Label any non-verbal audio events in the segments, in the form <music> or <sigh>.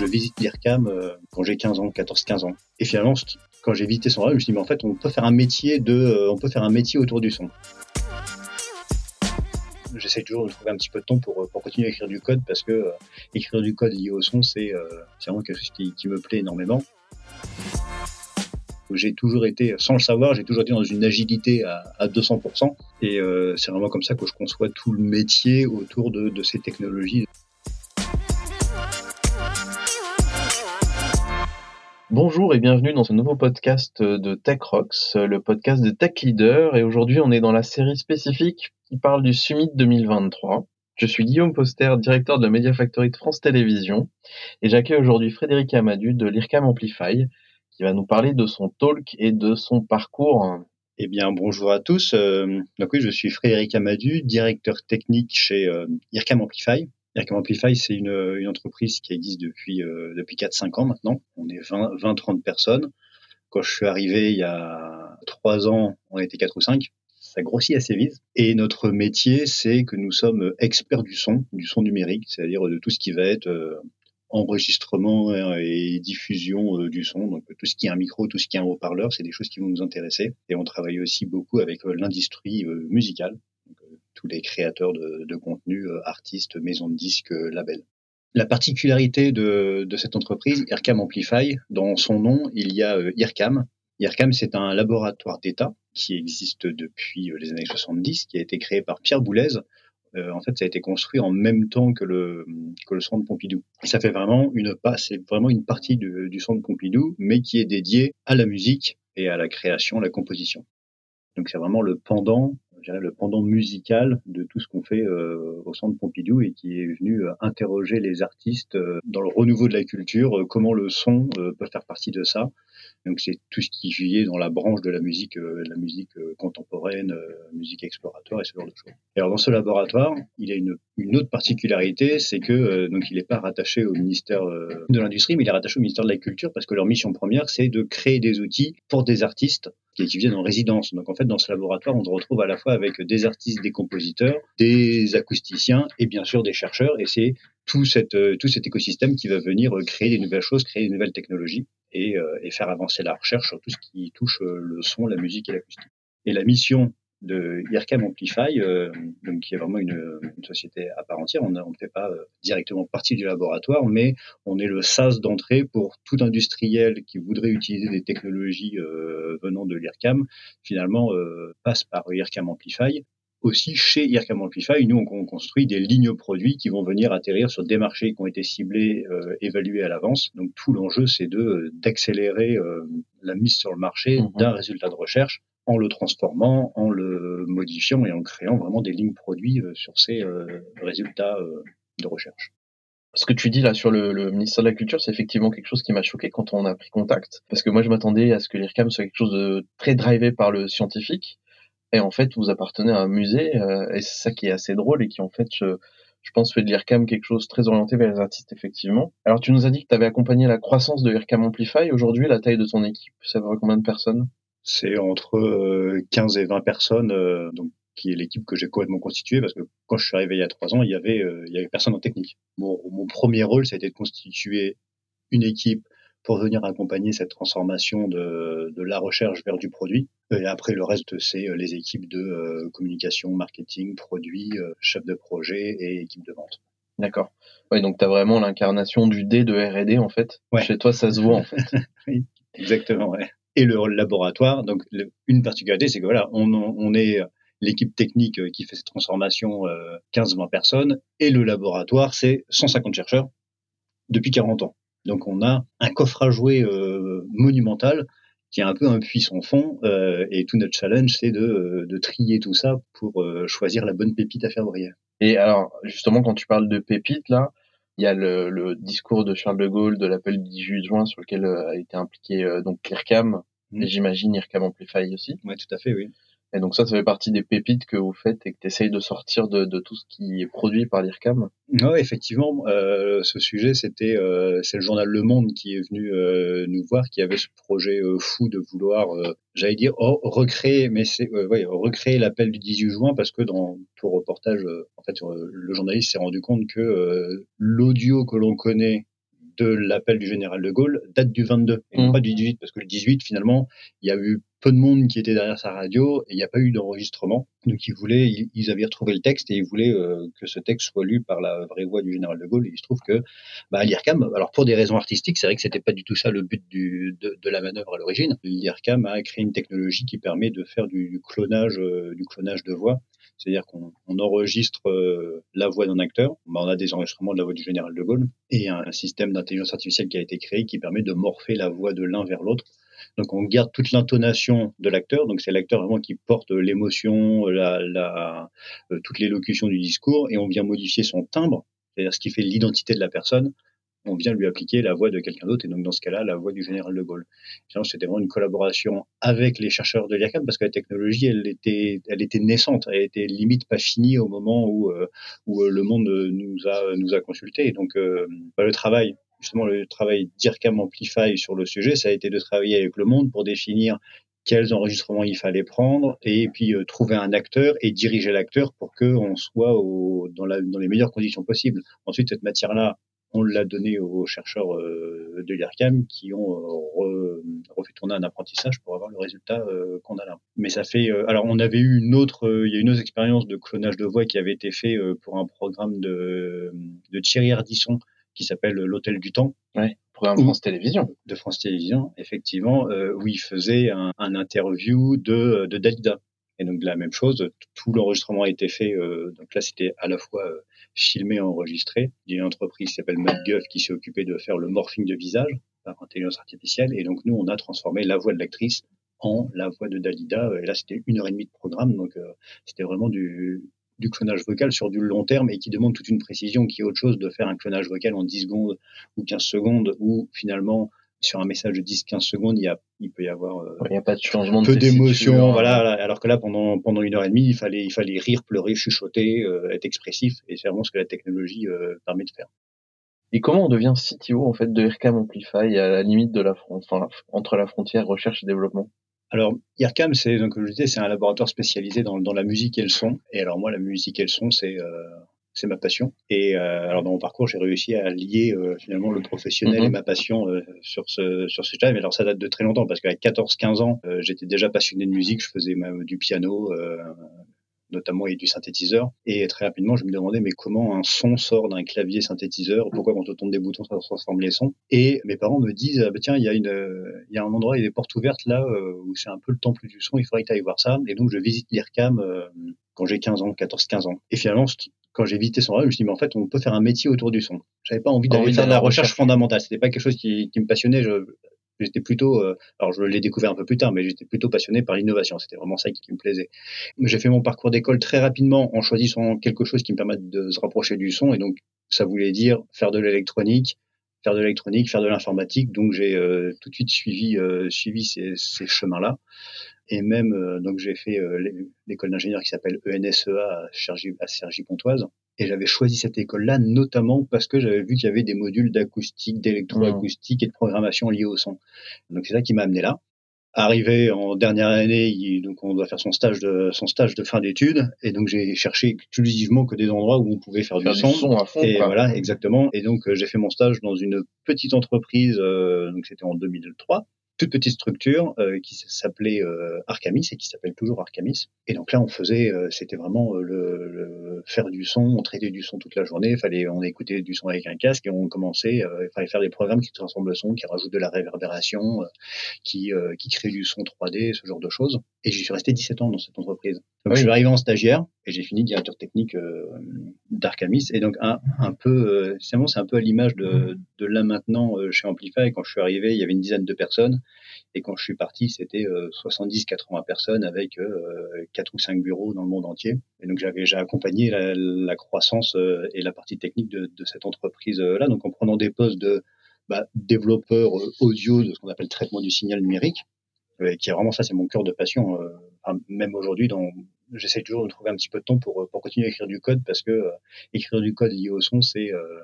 Je visite l'IRCAM euh, quand j'ai 15 ans, 14-15 ans. Et finalement, quand j'ai visité son rêve, je me suis dit, mais en fait, on peut faire un métier de, euh, on peut faire un métier autour du son. J'essaie toujours de trouver un petit peu de temps pour, pour continuer à écrire du code parce que euh, écrire du code lié au son, c'est vraiment quelque chose qui, me plaît énormément j'ai toujours été, sans le savoir, j'ai toujours été dans une agilité à, à 200%. Et euh, c'est vraiment comme ça que je conçois tout le métier autour de ces technologies. Bonjour et bienvenue dans ce nouveau podcast de Tech Rocks, le podcast de Tech Leader. Et aujourd'hui, on est dans la série spécifique qui parle du Summit 2023. Je suis Guillaume Poster, directeur de la Media Factory de France Télévisions, et j'accueille aujourd'hui Frédéric Amadu de l'IRCAM Amplify, qui va nous parler de son talk et de son parcours. Eh bien, bonjour à tous. Euh, donc oui, je suis Frédéric Amadu, directeur technique chez euh, IRCAM Amplify. Amplify, c'est une, une, entreprise qui existe depuis, euh, depuis 4-5 ans maintenant. On est 20-30 personnes. Quand je suis arrivé il y a 3 ans, on était 4 ou 5 ça grossit assez vite. Et notre métier, c'est que nous sommes experts du son, du son numérique, c'est-à-dire de tout ce qui va être enregistrement et diffusion euh, du son. Donc tout ce qui est un micro, tout ce qui est un haut-parleur, c'est des choses qui vont nous intéresser. Et on travaille aussi beaucoup avec euh, l'industrie euh, musicale, tous les créateurs de, de contenu, artistes, maisons de disques, labels. La particularité de, de, cette entreprise, IRCAM Amplify, dans son nom, il y a IRCAM. IRCAM, c'est un laboratoire d'État qui existe depuis les années 70, qui a été créé par Pierre Boulez euh, en fait, ça a été construit en même temps que le, que le centre Pompidou. ça fait vraiment une c'est vraiment une partie du, du centre Pompidou, mais qui est dédiée à la musique et à la création, la composition. Donc c'est vraiment le pendant, le pendant musical de tout ce qu'on fait euh, au centre Pompidou et qui est venu euh, interroger les artistes euh, dans le renouveau de la culture, comment le son peut faire partie de ça, donc c'est tout ce qui est dans la branche de la musique, euh, la musique euh, contemporaine, euh, musique exploratoire et ce genre de choses. Alors dans ce laboratoire, il a une, une autre particularité, c'est que donc il n'est pas rattaché au ministère de l'industrie, mais il est rattaché au ministère de la culture parce que leur mission première, c'est de créer des outils pour des artistes qui, viennent en résidence. Donc en fait, dans ce laboratoire, on se retrouve à la fois avec des artistes, des compositeurs, des acousticiens et bien sûr des chercheurs. Et c'est tout, tout cet écosystème qui va venir créer des nouvelles choses, créer des nouvelles technologies et, euh, et, faire avancer la recherche sur tout ce qui touche euh, le son, la musique et l'acoustique. Et la mission de IRCAM Amplify, euh, donc qui est vraiment une, une, société à part entière. On, ne fait pas euh, directement partie du laboratoire, mais on est le sas d'entrée pour tout industriel qui voudrait utiliser des technologies euh, venant de l'IRCAM. Finalement, passe par IRCAM Amplify aussi chez IRCAM Amplify, nous on construit des lignes produits qui vont venir atterrir sur des marchés qui ont été ciblés, euh, évalués à l'avance. Donc tout l'enjeu c'est de euh, d'accélérer euh, la mise sur le marché mhm. d'un résultat de recherche en le transformant, en le modifiant et en créant vraiment des lignes produits euh, sur ces résultats de recherche. Ce que tu dis là sur le, le ministère de la Culture, c'est effectivement quelque chose qui m'a choqué quand on a pris contact. Parce que moi, je m'attendais à ce que l'IRCAM soit quelque chose de très drivé par le scientifique et en fait vous appartenez à un musée euh, et c'est ça qui est assez drôle et qui en fait je, je pense fait de l'IRCAM quelque chose très orienté vers les artistes effectivement. Alors tu nous as dit que tu avais accompagné la croissance de l'IRCAM Amplify. Aujourd'hui la taille de ton équipe, ça va combien de personnes? C'est entre 15 euh, et 20 personnes, euh, donc qui est l'équipe que j'ai complètement constituée parce que quand je suis arrivé il y a trois ans, il y avait il y avait personne en technique. Mon, mon premier rôle, ça a été de constituer une équipe pour venir accompagner cette transformation de, de, la recherche vers du produit. Et après, le reste, c'est euh, les équipes de euh, communication, marketing, produit, euh, chef de projet et équipe de vente. D'accord. Oui, donc tu as vraiment l'incarnation du D de R&D en fait. Ouais. Chez toi, ça se voit en fait. <laughs> oui, exactement. Ouais. Et le laboratoire, donc une particularité, c'est que voilà, on, on est l'équipe technique qui fait cette transformation, euh, 15-20 personnes, et le laboratoire, c'est 150 chercheurs depuis 40 ans. Donc on a un coffre à jouer euh, monumental qui est un peu un puits sans fond. Euh, et tout notre challenge, c'est de, de, trier tout ça pour euh, choisir la bonne pépite à faire briller. Et alors, justement, quand tu parles de pépite, là, il y a le, le, discours de Charles de Gaulle de l'appel du 18 juin sur lequel a été impliqué donc l'IRCAM, mmh. et j'imagine IRCAM Amplify aussi. Oui, tout à fait, oui. Et donc ça, ça fait partie des pépites que vous faites et que tu essayes de sortir de, tout ce qui est produit par l'IRCAM? Oui, effectivement, euh, ce sujet, c'était euh, c'est le journal Le Monde qui est venu euh, nous voir, qui avait ce projet fou de vouloir, j'allais dire, oh, recréer, mais c'est ouais, recréer l'appel du 18 juin parce que dans tout reportage, en fait, le journaliste s'est rendu compte que l'audio que l'on connaît de l'appel du général de Gaulle date du 22 et non Mm. pas du 18 parce que le 18 finalement il y a eu peu de monde qui était derrière sa radio et il n'y a pas eu d'enregistrement. Donc ils voulaient ils, ils avaient retrouvé le texte et ils voulaient euh, que ce texte soit lu par la vraie voix du général de Gaulle. Et il se trouve que bah, l'IRCAM alors pour des raisons artistiques c'est vrai que c'était pas du tout ça le but du, de, de la manœuvre à l'origine. l'IRCAM a créé une technologie qui permet de faire du, du clonage euh, du clonage de voix c'est-à-dire qu'on on enregistre euh, la voix d'un acteur. Bah, on a des enregistrements de la voix du général de Gaulle et un, système d'intelligence artificielle qui a été créé qui permet de morpher la voix de l'un vers l'autre. Donc on garde toute l'intonation de l'acteur. Donc c'est l'acteur vraiment qui porte l'émotion, la, la, euh, toute l'élocution du discours et on vient modifier son timbre, c'est-à-dire ce qui fait l'identité de la personne on vient lui appliquer la voix de quelqu'un d'autre, et donc dans ce cas-là, la voix du général de Gaulle. C'était vraiment une collaboration avec les chercheurs de l'IRCAM, parce que la technologie, elle était, elle était naissante, elle était limite pas finie au moment où, euh, où euh, le monde nous a, nous a consultés. Et donc, euh, bah, le travail, justement, le travail d'IRCAM Amplify sur le sujet, ça a été de travailler avec le monde pour définir quels enregistrements il fallait prendre et puis euh, trouver un acteur et diriger l'acteur pour qu'on soit dans les meilleures conditions possibles. Ensuite, cette matière-là, on l'a donné aux chercheurs euh, de l'IRCAM qui ont euh, re, refait tourner un apprentissage pour avoir le résultat euh, qu'on a là. Mais ça fait euh, alors on avait eu une autre euh, il y a une autre expérience de clonage de voix qui avait été fait euh, pour un programme de de Thierry Ardisson qui s'appelle l'Hôtel du Temps Ouais, programme France Télévisions. de France Télévisions effectivement euh, où il faisait un, un interview de de Dalida. Et donc la même chose, tout l'enregistrement a été fait. euh, donc là, c'était à la fois euh, filmé et enregistré. Il entreprise qui s'appelle MadGuff qui s'est occupée de faire le morphing de visage par intelligence artificielle. Et donc nous, on a transformé la voix de l'actrice en la voix de Dalida. Et là, c'était une heure et demie de programme. Donc euh, c'était vraiment du, du clonage vocal sur du long terme et qui demande toute une précision qui est autre chose de faire un clonage vocal en 10 secondes ou 15 secondes où finalement sur un message de 10-15 secondes, il, y a, il peut y avoir euh, Il n'y a pas de changement de peu d'émotion, voilà. Alors que là, pendant pendant une heure et demie, il fallait il fallait rire, pleurer, chuchoter, euh, être expressif, et c'est vraiment ce que la technologie euh, permet de faire. Et comment on devient CTO en fait de IRCAM Amplify à la limite de la frontière, enfin, entre la frontière recherche et développement? Alors, IRCAM, c'est donc comme je disais, c'est un laboratoire spécialisé dans dans la musique et le son. Et alors moi, la musique et le son, c'est euh, c'est ma passion. Et euh, alors dans mon parcours, j'ai réussi à lier euh, finalement le professionnel Mhm. et ma passion euh, sur ce sur ce sujet. Mais alors ça date de très longtemps parce qu'à 14-15 ans, euh, j'étais déjà passionné de musique. Je faisais même du piano. Euh, notamment et du synthétiseur et très rapidement je me demandais mais comment un son sort d'un clavier synthétiseur? Pourquoi quand on tourne des boutons ça transforme les sons? Et mes parents me disent ah, bah, tiens il y a une il y a un endroit il y a des portes ouvertes là euh, où c'est un peu le temple du son il faudrait que tu ailles voir ça et donc je visite l'IRCAM euh, quand j'ai 15 ans 14 15 ans et finalement quand j'ai visité son rêve, je me suis dit, mais en fait, on peut faire un métier autour du son. J'avais pas envie d'aller faire de la recherche recherche. fondamentale. C'était pas quelque chose qui, qui me passionnait. Je, j'étais plutôt, euh, alors je l'ai découvert un peu plus tard, mais j'étais plutôt passionné par l'innovation. C'était vraiment ça qui, qui me plaisait. J'ai fait mon parcours d'école très rapidement en choisissant quelque chose qui me permette de se rapprocher du son. Et donc, ça voulait dire faire de l'électronique, faire de l'électronique, faire de l'informatique. Donc, j'ai euh, tout de suite suivi, euh, suivi ces, ces chemins-là. Et même, euh, donc, j'ai fait euh, l'é- l'école d'ingénieur qui s'appelle ENSEA à Cergy, à Cergy-Pontoise. Et j'avais choisi cette école-là notamment parce que j'avais vu qu'il y avait des modules d'acoustique, d'électroacoustique et de programmation liés au son. Donc, c'est ça qui m'a amené là. Arrivé en dernière année, il- donc on doit faire son stage de son stage de fin d'études, et donc j'ai cherché exclusivement que des endroits où on pouvait faire, Faire du du son. son à fond. Et quoi. voilà, exactement. Et donc, euh, j'ai fait mon stage dans une petite entreprise, euh, donc c'était en 2003, toute petite structure euh, qui s'appelait euh, Arcamis et qui s'appelle toujours Arcamis. Et donc là, on faisait, euh, c'était vraiment euh, le, le- faire du son, on traitait du son toute la journée. Fallait, on écoutait du son avec un casque et on commençait, il fallait faire des programmes qui transforment le son, qui rajoutent de la réverbération, qui, qui créent du son 3D, ce genre de choses. Et j'y suis resté 17 ans dans cette entreprise. Donc Oui. je suis arrivé en stagiaire et j'ai fini directeur technique euh, d'Arcamis. Et donc un, un peu, euh, c'est un peu à l'image de, de là maintenant euh, chez Amplify. Quand je suis arrivé, il y avait une dizaine de personnes. Et quand je suis parti, c'était euh, 70-80 personnes avec euh, quatre ou cinq bureaux dans le monde entier. Et donc j'avais j'ai accompagné la, la croissance euh, et la partie technique de, de cette entreprise-là. Donc en prenant des postes de bah, développeur euh, audio, de ce qu'on appelle traitement du signal numérique, euh, qui est vraiment ça, c'est mon cœur de passion. euh, enfin, même aujourd'hui, dans j'essaie toujours de trouver un petit peu de temps pour, pour continuer à écrire du code parce que euh, écrire du code lié au son, c'est euh,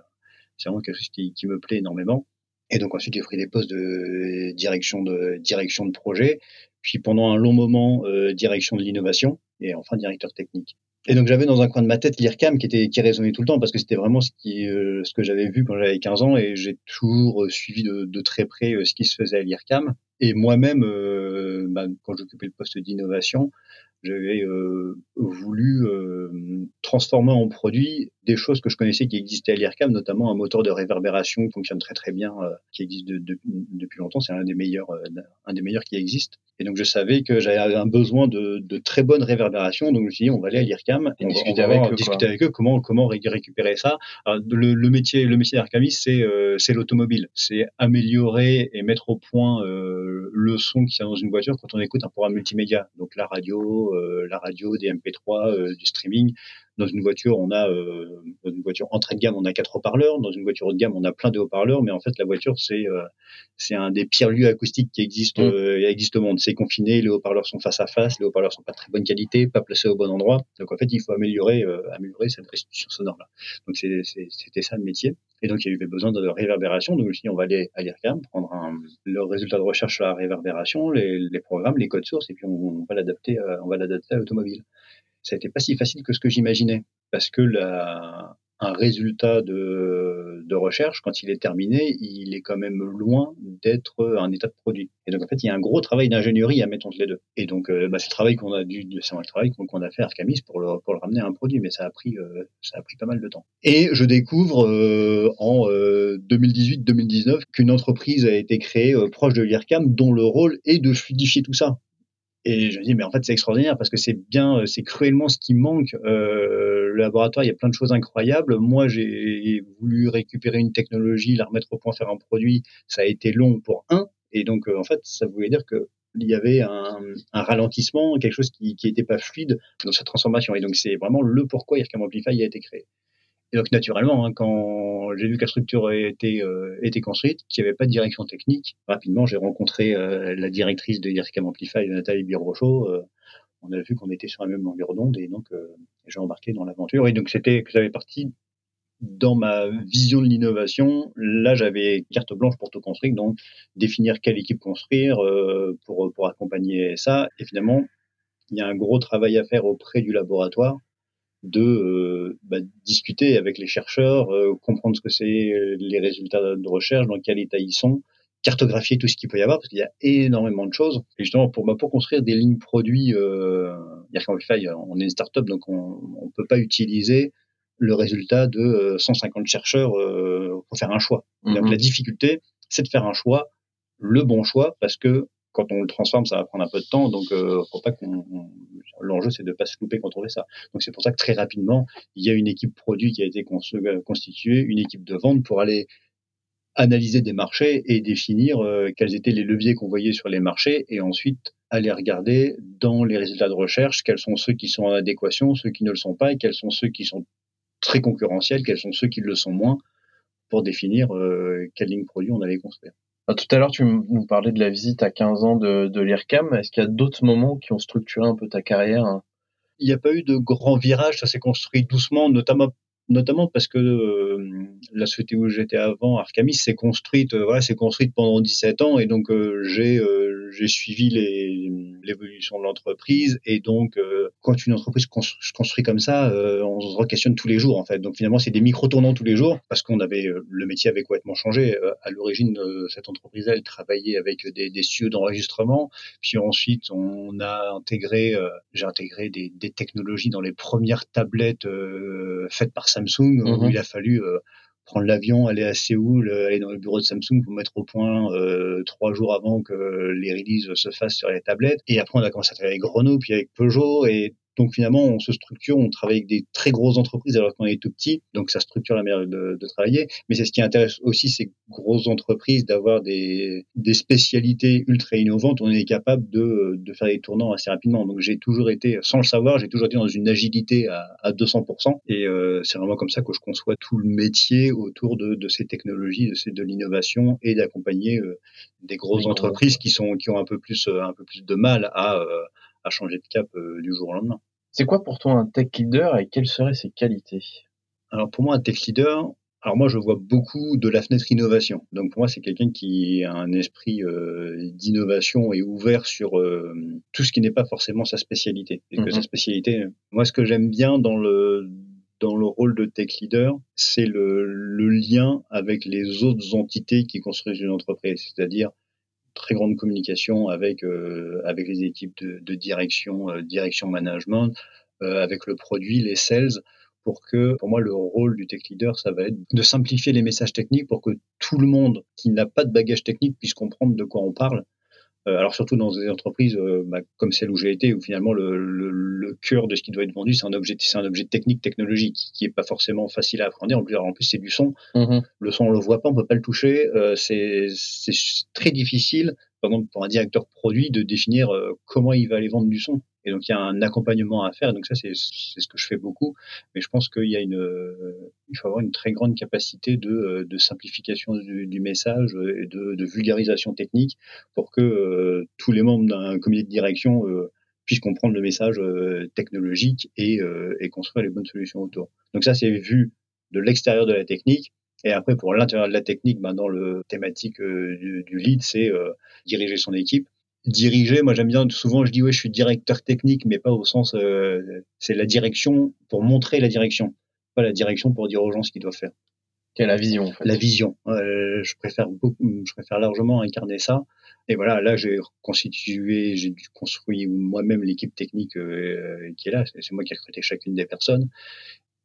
vraiment quelque chose qui, qui me plaît énormément. Et donc ensuite j'ai pris des postes de direction de direction de projet, puis pendant un long moment euh, direction de l'innovation et enfin directeur technique. Et donc j'avais dans un coin de ma tête l'IRCAM qui était qui résonnait tout le temps parce que c'était vraiment ce qui euh, ce que j'avais vu quand j'avais 15 ans et j'ai toujours euh, suivi de, de, très près ce qui se faisait à l'IRCAM. Et moi-même, bah, quand j'occupais le poste d'innovation, j'avais euh, voulu euh, transformer en produit des choses que je connaissais qui existaient à l'IRCAM, notamment un moteur de réverbération qui fonctionne très très bien, euh, qui existe depuis longtemps. C'est un des meilleurs, un des meilleurs qui existe. Et donc je savais que j'avais un besoin de, de, très bonne réverbération. Donc je me suis dit, on va aller à l'IRCAM et discuter, avec, eux, discuter avec eux comment comment récupérer ça. Alors, le, le, métier le métier c'est c'est l'automobile, c'est améliorer et mettre au point le son qui y a dans une voiture quand on écoute un programme multimédia, donc la radio, la radio, des MP3, euh, du streaming. Dans une voiture, on a euh, dans une voiture entrée de gamme, on a quatre haut-parleurs. Dans une voiture haut de gamme, on a plein de haut-parleurs. Mais en fait, la voiture, c'est c'est un des pires lieux acoustiques qui existent mmh. existe au monde. C'est confiné, les haut-parleurs sont face à face, les haut-parleurs sont pas de très bonne qualité, pas placés au bon endroit. Donc en fait, il faut améliorer améliorer cette restitution sonore là. Donc c'était ça le métier. Et donc, il y avait besoin de réverbération. Donc, je me suis dit, on va aller à l'IRCAM, prendre un, le résultat de recherche sur la réverbération, les, les programmes, les codes sources, et puis on, va l'adapter, on va l'adapter à l'automobile. Ça n'était pas si facile que ce que j'imaginais, parce que la, un résultat de, de, recherche, quand il est terminé, il est quand même loin d'être un état de produit. Et donc en fait, il y a un gros travail d'ingénierie à mettre entre les deux. Et donc euh, bah, c'est le travail qu'on a dû, c'est le travail qu'on a fait à Arcamis pour le, pour le ramener à un produit, mais ça a pris, euh, ça a pris pas mal de temps. Et je découvre euh, en 2018-2019 qu'une entreprise a été créée proche de l'IRCAM, dont le rôle est de fluidifier tout ça. Et je me dis, mais en fait, c'est extraordinaire parce que c'est bien, c'est cruellement ce qui manque. Euh, le laboratoire, il y a plein de choses incroyables. Moi, j'ai voulu récupérer une technologie, la remettre au point, faire un produit. Ça a été long pour un. Et donc, euh, en fait, ça voulait dire que il y avait un, un ralentissement, quelque chose qui n'était pas fluide dans cette transformation. Et donc, c'est vraiment le pourquoi IRCAM Amplify a été créé. Et donc naturellement, hein, quand j'ai vu que la structure était, euh, était construite, qu'il n'y avait pas de direction technique, rapidement j'ai rencontré euh, la directrice de IRCAM Amplify, Nathalie Birrochot. Euh, on a vu qu'on était sur la même longueur d'onde et donc euh, j'ai embarqué dans l'aventure. Et donc c'était que j'avais parti dans ma vision de l'innovation. Là, j'avais carte blanche pour tout construire, donc définir quelle équipe construire pour, pour accompagner ça. Et finalement, il y a un gros travail à faire auprès du laboratoire de euh, bah, discuter avec les chercheurs, euh, comprendre ce que c'est euh, les résultats de recherche, dans quel état ils sont, cartographier tout ce qu'il peut y avoir parce qu'il y a énormément de choses. Et justement pour bah, pour construire des lignes produits, euh, on est une startup donc on on peut pas utiliser le résultat de 150 chercheurs pour faire un choix. Donc mm-hmm. la difficulté c'est de faire un choix, le bon choix parce que quand on le transforme, ça va prendre un peu de temps. Donc, euh, faut pas qu'on. L'enjeu, c'est de pas se louper quand on fait ça. Donc, c'est pour ça que très rapidement, il y a une équipe produit qui a été constituée, une équipe de vente pour aller analyser des marchés et définir euh, quels étaient les leviers qu'on voyait sur les marchés et ensuite aller regarder dans les résultats de recherche quels sont ceux qui sont en adéquation, ceux qui ne le sont pas et quels sont ceux qui sont très concurrentiels, quels sont ceux qui le sont moins pour définir euh, quelle ligne produit on allait construire. Ah, tout à l'heure, tu nous parlais de la visite à 15 ans de, de l'IRCAM. Est-ce qu'il y a d'autres moments qui ont structuré un peu ta carrière? Il n'y a pas eu de grands virages, ça s'est construit doucement, notamment notamment parce que euh, la société où j'étais avant, Arcamis, s'est construite, euh, voilà, s'est construite pendant 17 ans et donc euh, j'ai j'ai suivi l'évolution de l'entreprise et donc quand une entreprise se construit comme ça, on se re-questionne tous les jours en fait. Donc finalement, c'est des micro tournants tous les jours parce qu'on avait le métier avait complètement changé. à l'origine, cette entreprise elle travaillait avec des, des studios d'enregistrement, puis ensuite on a intégré, j'ai intégré des, des, technologies dans les premières tablettes faites par Samsung, où mhm. il a fallu euh, prendre l'avion, aller à Séoul, euh, aller dans le bureau de Samsung pour mettre au point euh, trois jours avant que les releases se fassent sur les tablettes. Et après, on a commencé à travailler avec Renault, puis avec Peugeot, et donc finalement, on se structure, on travaille avec des très grosses entreprises alors qu'on est tout petit, donc ça structure la manière de, de travailler. Mais c'est ce qui intéresse aussi ces grosses entreprises d'avoir des, des spécialités ultra innovantes. On est capable de, de faire des tournants assez rapidement. Donc j'ai toujours été, sans le savoir, j'ai toujours été dans une agilité à, à 200%. Et euh, c'est vraiment comme ça que je conçois tout le métier autour de, de ces technologies, de, ces, de l'innovation et d'accompagner euh, des grosses entreprises qui sont qui ont un peu plus un peu plus de mal à euh, à changer de cap euh, du jour au lendemain. C'est quoi pour toi un tech leader et quelles seraient ses qualités? Alors pour moi, un tech leader, alors moi, je vois beaucoup de la fenêtre innovation. Donc pour moi, c'est quelqu'un qui a un esprit euh, d'innovation et ouvert sur euh, tout ce qui n'est pas forcément sa spécialité. Et que Mhm. sa spécialité, moi, ce que j'aime bien dans le dans le rôle de tech leader, c'est le, le lien avec les autres entités qui construisent une entreprise, c'est-à-dire très grande communication avec euh, avec les équipes de, de direction, euh, direction management, euh, avec le produit, les sales, pour que, pour moi, le rôle du tech leader, ça va être de simplifier les messages techniques pour que tout le monde qui n'a pas de bagage technique puisse comprendre de quoi on parle. Euh, alors surtout dans des entreprises euh, bah, comme celle où j'ai été, où finalement le, le, le cœur de ce qui doit être vendu, c'est un objet, c'est un objet technique, technologique, qui, qui est pas forcément facile à appréhender. En plus, en plus c'est du son. Mhm. Le son, on le voit pas, on peut pas le toucher. Euh, c'est c'est très difficile, par exemple pour un directeur produit, de définir euh, comment il va aller vendre du son. Et donc il y a un accompagnement à faire. Donc ça c'est ce que je fais beaucoup. Mais je pense qu'il y a une, il faut avoir une très grande capacité de, euh, de simplification du, du message et de, de vulgarisation technique pour que euh, tous les membres d'un comité de direction euh, puissent comprendre le message euh, technologique et, euh, et construire les bonnes solutions autour. Donc ça c'est vu de l'extérieur de la technique. Et après, pour l'intérieur de la technique, ben, dans le thématique euh, du, du lead, c'est euh, diriger son équipe. Diriger, moi j'aime bien, souvent je dis ouais, je suis directeur technique, mais pas au sens, euh, c'est la direction pour montrer la direction, pas la direction pour dire aux gens ce qu'ils doivent faire. Quelle est la vision en fait? La vision, euh, je préfère beaucoup, je préfère largement incarner ça. Et voilà, là j'ai constitué, j'ai dû construire moi-même l'équipe technique euh, qui est là. C'est moi qui ai recruté chacune des personnes.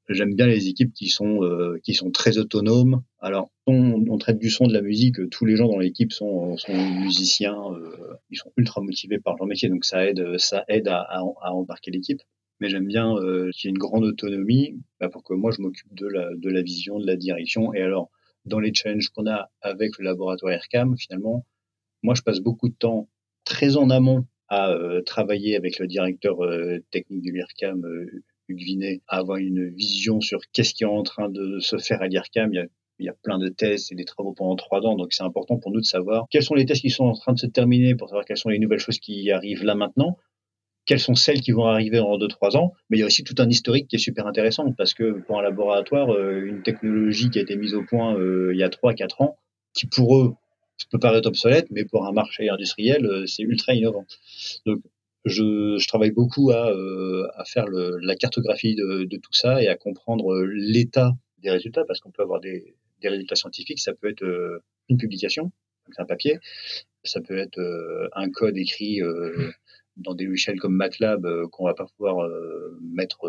J'aime bien les équipes qui sont euh, qui sont très autonomes. Alors, on, on, traite du son, de la musique. Tous les gens dans l'équipe sont, sont musiciens. Euh, ils sont ultra motivés par leur métier, donc ça aide ça aide à, à, à embarquer l'équipe. Mais j'aime bien euh, qu'il y ait une grande autonomie bah, pour que moi je m'occupe de la de la vision, de la direction. Et alors, dans les challenges qu'on a avec le laboratoire ERCAM, finalement, moi je passe beaucoup de temps très en amont à euh, travailler avec le directeur euh, technique du LIRCAM, euh, Vinet, à avoir une vision sur qu'est-ce qui est en train de se faire à l'IRCAM. Il y a, plein de tests et des travaux pendant trois ans, donc c'est important pour nous de savoir quels sont les tests qui sont en train de se terminer, pour savoir quelles sont les nouvelles choses qui arrivent là maintenant, quelles sont celles qui vont arriver en deux trois ans. Mais il y a aussi tout un historique qui est super intéressant, parce que pour un laboratoire, euh, une technologie qui a été mise au point euh, il y a trois quatre ans, qui pour eux peut paraître obsolète, mais pour un marché industriel, euh, c'est ultra innovant. Donc, je, je travaille beaucoup à, euh, à faire le, la cartographie de, de, tout ça et à comprendre euh, l'état des résultats, parce qu'on peut avoir des, des, résultats scientifiques, ça peut être euh, une publication, c'est un papier, ça peut être euh, un code écrit euh, dans des logiciels comme MATLAB qu'on va pas pouvoir euh, mettre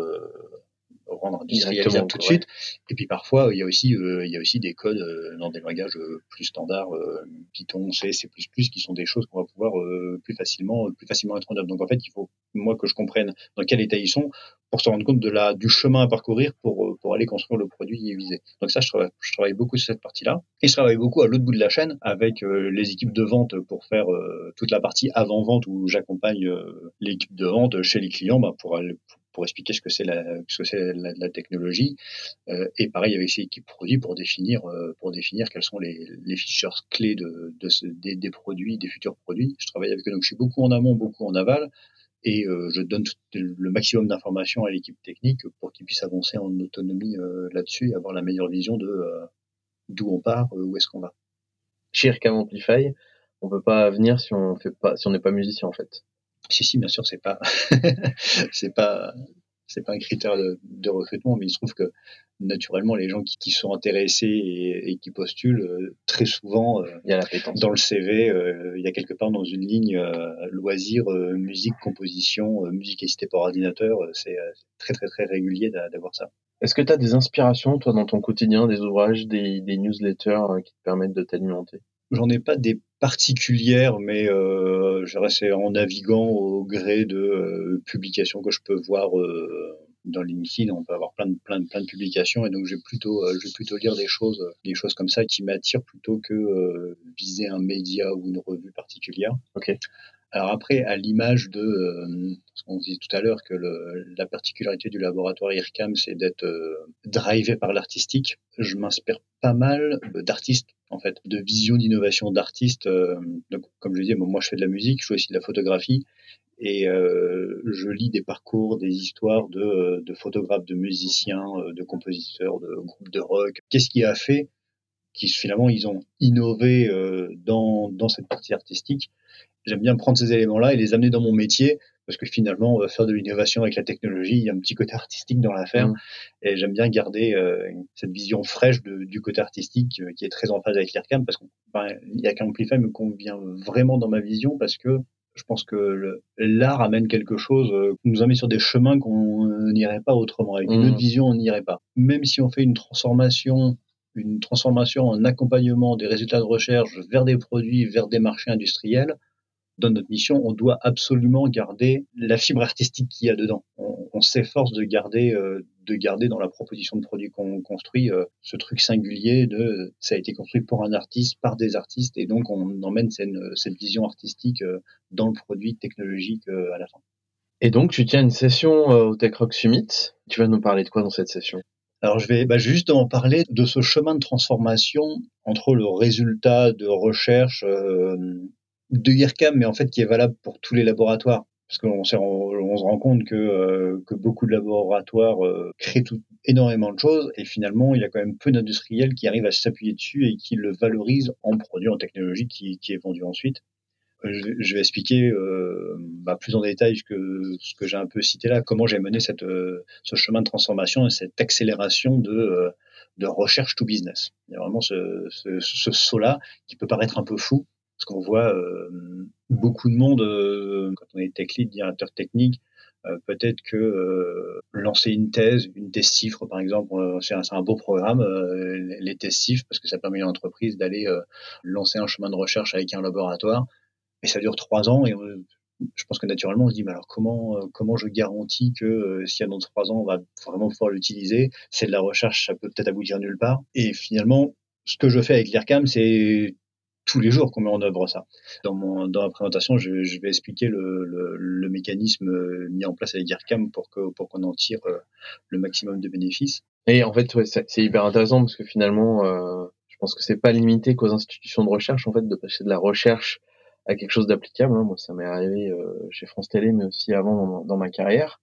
rendre industrialisable tout de suite. Et puis parfois, il y a aussi, euh, il y a aussi des codes euh, dans des langages euh, plus standards, euh, Python, C, C++, qui sont des choses qu'on va pouvoir euh, plus facilement, plus facilement œuvre. Donc en fait, il faut moi que je comprenne dans quel état ils sont pour se rendre compte de la du chemin à parcourir pour pour aller construire le produit visé. Donc ça, je travaille, je travaille beaucoup sur cette partie-là. Et je travaille beaucoup à l'autre bout de la chaîne avec euh, les équipes de vente pour faire euh, toute la partie avant vente où j'accompagne euh, l'équipe de vente chez les clients bah, pour aller pour pour expliquer ce que c'est la, ce que c'est la, la, technologie. Euh, et pareil avec ces équipes produits pour définir, euh, pour définir quels sont les, les features clés de, de ce, des, des, produits, des futurs produits. Je travaille avec eux, donc je suis beaucoup en amont, beaucoup en aval. Et euh, je donne tout, le maximum d'informations à l'équipe technique pour qu'ils puissent avancer en autonomie euh, là-dessus et avoir la meilleure vision de euh, d'où on part, euh, où est-ce qu'on va. Chez Amplify, on peut pas venir si on fait pas, si on n'est pas musicien en fait. Si, si, bien sûr, c'est pas, <laughs> c'est pas, c'est pas un critère de, de, recrutement, mais il se trouve que naturellement, les gens qui, qui sont intéressés et, et qui postulent, euh, très souvent, il y a la dans le CV, euh, il y a quelque part dans une ligne euh, loisir, musique, composition, musique assistée par ordinateur. C'est très, très, très régulier d'avoir ça. Est-ce que tu as des inspirations, toi, dans ton quotidien, des ouvrages, des, des newsletters qui te permettent de t'alimenter? J'en ai pas des particulières, mais euh, je c'est en naviguant au gré de euh, publications que je peux voir euh, dans LinkedIn. On peut avoir plein de plein de plein de publications, et donc je vais plutôt euh, je vais plutôt lire des choses des choses comme ça qui m'attirent plutôt que euh, viser un média ou une revue particulière. Ok. Alors après, à l'image de euh, ce qu'on disait tout à l'heure, que le, la particularité du laboratoire IRCAM, c'est d'être euh, drivé par l'artistique. Je m'inspire pas mal d'artistes, en fait, de vision d'innovation d'artistes. Euh, donc, comme je disais, moi je fais de la musique, je fais aussi de la photographie, et euh, je lis des parcours, des histoires de, de photographes, de musiciens, de compositeurs, de groupes de rock. Qu'est-ce qui a fait qui finalement ils ont innové dans, dans cette partie artistique? J'aime bien prendre ces éléments-là et les amener dans mon métier parce que finalement, on va faire de l'innovation avec la technologie. Il y a un petit côté artistique dans l'affaire, mmh. et j'aime bien garder euh, cette vision fraîche de, du côté artistique euh, qui est très en phase avec l'IRCAM, parce que ben, l'IRCAM Amplify me convient vraiment dans ma vision, parce que je pense que l'art amène quelque chose, euh, nous amène sur des chemins qu'on n'irait pas autrement. Avec une mmh. autre vision, on n'irait pas. Même si on fait une transformation une transformation en accompagnement des résultats de recherche vers des produits, vers des marchés industriels, dans notre mission, on doit absolument garder la fibre artistique qu'il y a dedans. On, s'efforce de garder, euh, de garder dans la proposition de produit qu'on construit euh, ce truc singulier de ça a été construit pour un artiste, par des artistes, et donc on emmène cette, cette vision artistique euh, dans le produit technologique à la fin. Et donc tu tiens une session au Tech Rock Summit. Tu vas nous parler de quoi dans cette session? Alors je vais bah, justement parler de ce chemin de transformation entre le résultat de recherche de IRCAM, mais en fait qui est valable pour tous les laboratoires. Parce qu'on on, se rend compte que, euh, que beaucoup de laboratoires euh, créent tout, énormément de choses et finalement il y a quand même peu d'industriels qui arrivent à s'appuyer dessus et qui le valorisent en produit, en technologie qui, qui est vendu ensuite. Euh, je, je vais expliquer euh, bah, plus en détail que ce que j'ai un peu cité là, comment j'ai mené cette, ce chemin de transformation et cette accélération de, de recherche to business. Il y a vraiment ce, ce, ce saut-là qui peut paraître un peu fou, parce qu'on voit euh, beaucoup de monde, euh, quand on est tech lead, directeur technique, euh, peut-être que lancer une thèse, une thèse chiffre par exemple, c'est un, beau programme, les thèses chiffres, parce que ça permet à l'entreprise d'aller lancer un chemin de recherche avec un laboratoire, et ça dure trois ans, et je pense que naturellement on se dit, mais alors comment comment je garantis que s'il y a dans trois ans on va vraiment pouvoir l'utiliser C'est de la recherche, ça peut peut-être aboutir nulle part. Et finalement, ce que je fais avec l'IRCAM, c'est tous les jours qu'on met en œuvre ça. Dans, mon, dans la présentation, je, je vais expliquer le, le, le, mécanisme euh, mis en place avec IRCAM pour que pour qu'on en tire euh, le maximum de bénéfices. Et en fait, ouais, c'est hyper intéressant parce que finalement, euh, je pense que c'est pas limité qu'aux institutions de recherche en fait de passer de la recherche à quelque chose d'applicable. Hein. Moi, ça m'est arrivé euh, chez France Télé, mais aussi avant dans, dans ma carrière.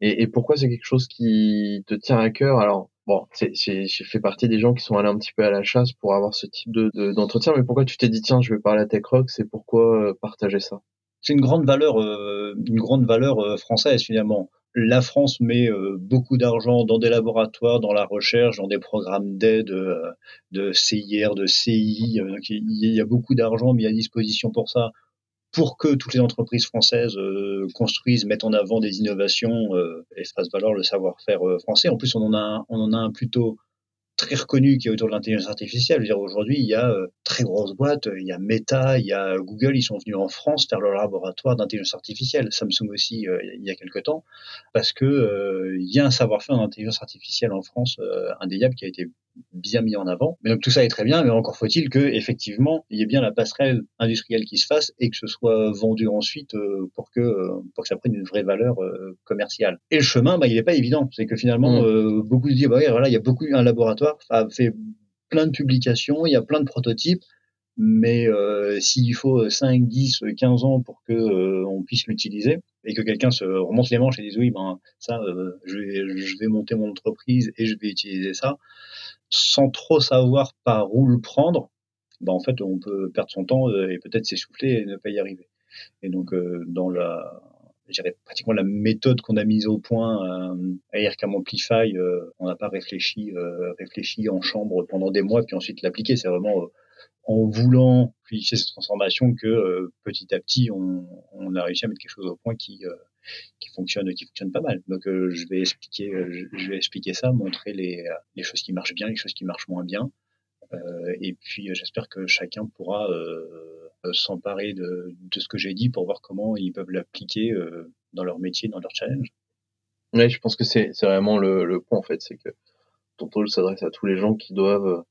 Et, et pourquoi c'est quelque chose qui te tient à cœur? Alors, bon, j'ai fait partie des gens qui sont allés un petit peu à la chasse pour avoir ce type de d'entretien. mais pourquoi tu t'es dit tiens, je vais parler à Tech Rock C'est pourquoi euh, partager ça? C'est une grande valeur, euh, une grande valeur euh, française finalement. La France met beaucoup d'argent dans des laboratoires, dans la recherche, dans des programmes d'aide de CIR, de CI. il y a beaucoup d'argent mis à disposition pour ça pour que toutes les entreprises françaises euh, construisent, mettent en avant des innovations euh, et fassent valoir le savoir-faire euh, français. En plus, on en a, un plutôt très reconnu qui est autour de l'intelligence artificielle. dire, aujourd'hui, il y a euh, très grosses boîtes, il y a Meta, il y a Google, ils sont venus en France faire leur laboratoire d'intelligence artificielle. Samsung aussi, il y a quelque temps, parce que il y a un savoir-faire en intelligence artificielle en France indéniable qui a été bien mis en avant. Mais donc tout ça est très bien, mais encore faut-il que effectivement il y ait bien la passerelle industrielle qui se fasse et que ce soit vendu ensuite pour que pour que ça prenne une vraie valeur commerciale. Et le chemin, bah, il n'est pas évident. C'est que finalement mmh. beaucoup se disent bah voilà il y a beaucoup un laboratoire a fait plein de publications, il y a plein de prototypes, mais euh, s'il faut 5, 10, 15 ans pour que euh, on puisse l'utiliser et que quelqu'un se remonte les manches et dise oui ben ça euh, je, vais, je vais monter mon entreprise et je vais utiliser ça sans trop savoir par où le prendre, ben en fait on peut perdre son temps et peut-être s'essouffler et ne pas y arriver. Et donc dans la dirais pratiquement la méthode qu'on a mise au point euh, à IRCAM Amplify, euh, on n'a pas réfléchi, euh, réfléchi en chambre pendant des mois puis ensuite l'appliquer. C'est vraiment en voulant appliquer cette transformation que petit à petit on, on, a réussi à mettre quelque chose au point qui qui fonctionne qui fonctionne pas mal. Donc je vais expliquer je, vais expliquer ça, montrer les, les choses qui marchent bien, les choses qui marchent moins bien. et puis j'espère que chacun pourra euh, s'emparer de, de, ce que j'ai dit pour voir comment ils peuvent l'appliquer euh, dans leur métier, dans leur challenge. Oui, je pense que c'est vraiment le, le, point en fait, c'est que ton tool s'adresse à tous les gens qui doivent euh,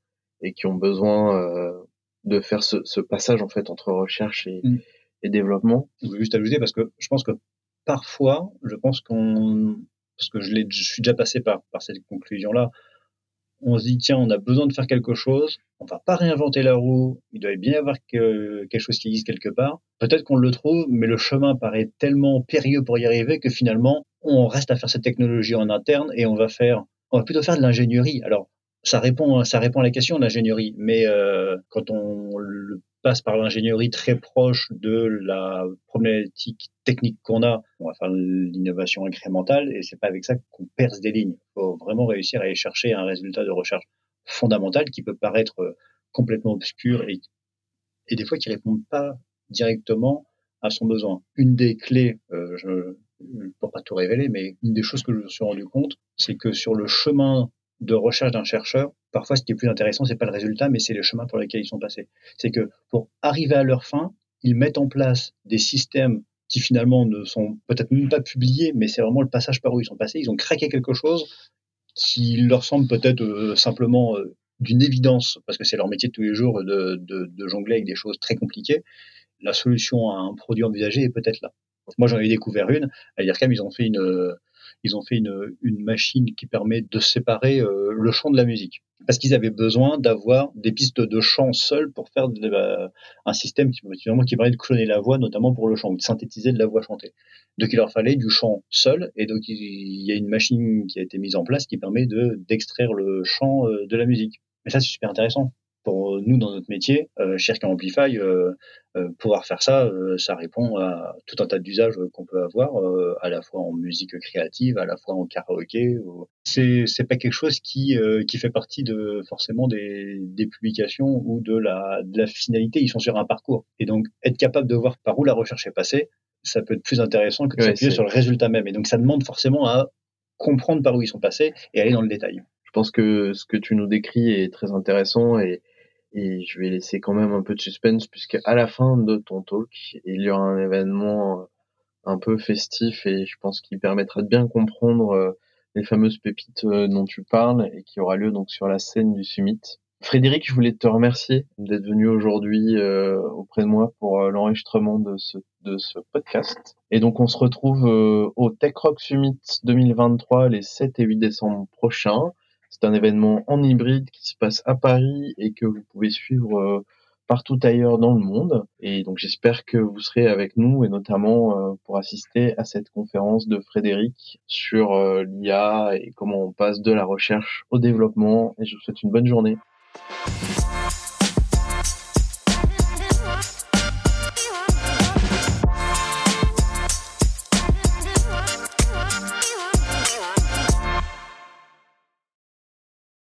et qui ont besoin de faire ce, ce, passage en fait entre recherche et, mm. et développement. Je veux juste ajouter parce que je pense que parfois, je pense qu'on, parce que je, je suis déjà passé par, cette conclusion-là, on se dit tiens, on a besoin de faire quelque chose, on va pas réinventer la roue, il doit bien y avoir que, quelque chose qui existe quelque part. Peut-être qu'on le trouve, mais le chemin paraît tellement périlleux pour y arriver que finalement, on reste à faire cette technologie en interne et on va faire, on va plutôt faire de l'ingénierie. Alors, ça répond, ça répond à la question l'ingénierie, mais euh, quand on le passe par l'ingénierie très proche de la problématique technique qu'on a. On va faire l'innovation incrémentale et c'est pas avec ça qu'on perce des lignes. Il faut vraiment réussir à aller chercher un résultat de recherche fondamental qui peut paraître euh, complètement obscur et, et des fois qui répond pas directement à son besoin. Une des clés, euh, je, pour pas tout révéler, mais une des choses que je me suis rendu compte, c'est que sur le chemin de recherche d'un chercheur, parfois ce qui est plus intéressant, c'est pas le résultat, mais c'est le chemin pour lequel ils sont passés. C'est que pour arriver à leur fin, ils mettent en place des systèmes qui finalement ne sont peut-être même pas publiés, mais c'est vraiment le passage par où ils sont passés. Ils ont craqué quelque chose qui leur semble peut-être euh, simplement euh, d'une évidence, parce que c'est leur métier de tous les jours de, de, jongler avec des choses très compliquées. La solution à un produit envisagé est peut-être là. Moi, j'en ai découvert une. À l'IRCAM, ils ont fait une, ils ont fait une, une machine qui permet de séparer euh, le chant de la musique. Parce qu'ils avaient besoin d'avoir des pistes de chant seules pour faire de, un système qui, qui permet de cloner la voix, notamment pour le chant, de synthétiser de la voix chantée. Donc il leur fallait du chant seul, et donc il y a une machine qui a été mise en place qui permet de d'extraire le chant euh, de la musique. Mais ça, c'est super intéressant pour nous dans notre métier, euh, chez Amplify, euh, euh, pouvoir faire ça, euh, ça répond à tout un tas d'usages qu'on peut avoir, euh, à la fois en musique créative, à la fois en karaoké. C'est c'est pas quelque chose qui qui fait partie de forcément des, des publications ou de la de la finalité. Ils sont sur un parcours et donc être capable de voir par où la recherche est passée, ça peut être plus intéressant que de s'appuyer sur le résultat même. Et donc ça demande forcément à comprendre par où ils sont passés et aller dans le détail. Je pense que ce que tu nous décris est très intéressant et et je vais laisser quand même un peu de suspense puisque à la fin de ton talk, il y aura un événement euh, un peu festif et je pense qu'il permettra de bien comprendre euh, les fameuses pépites euh, dont tu parles et qui aura lieu donc sur la scène du Summit. Frédéric, je voulais te remercier d'être venu aujourd'hui auprès de moi pour l'enregistrement de ce, de ce podcast. Et donc on se retrouve au Tech Rock Summit 2023 les 7 et 8 décembre prochains. C'est un événement en hybride qui se passe à Paris et que vous pouvez suivre euh, partout ailleurs dans le monde. Et donc j'espère que vous serez avec nous et notamment euh, pour assister à cette conférence de Frédéric sur euh, l'IA et comment on passe de la recherche au développement. Et je vous souhaite une bonne journée.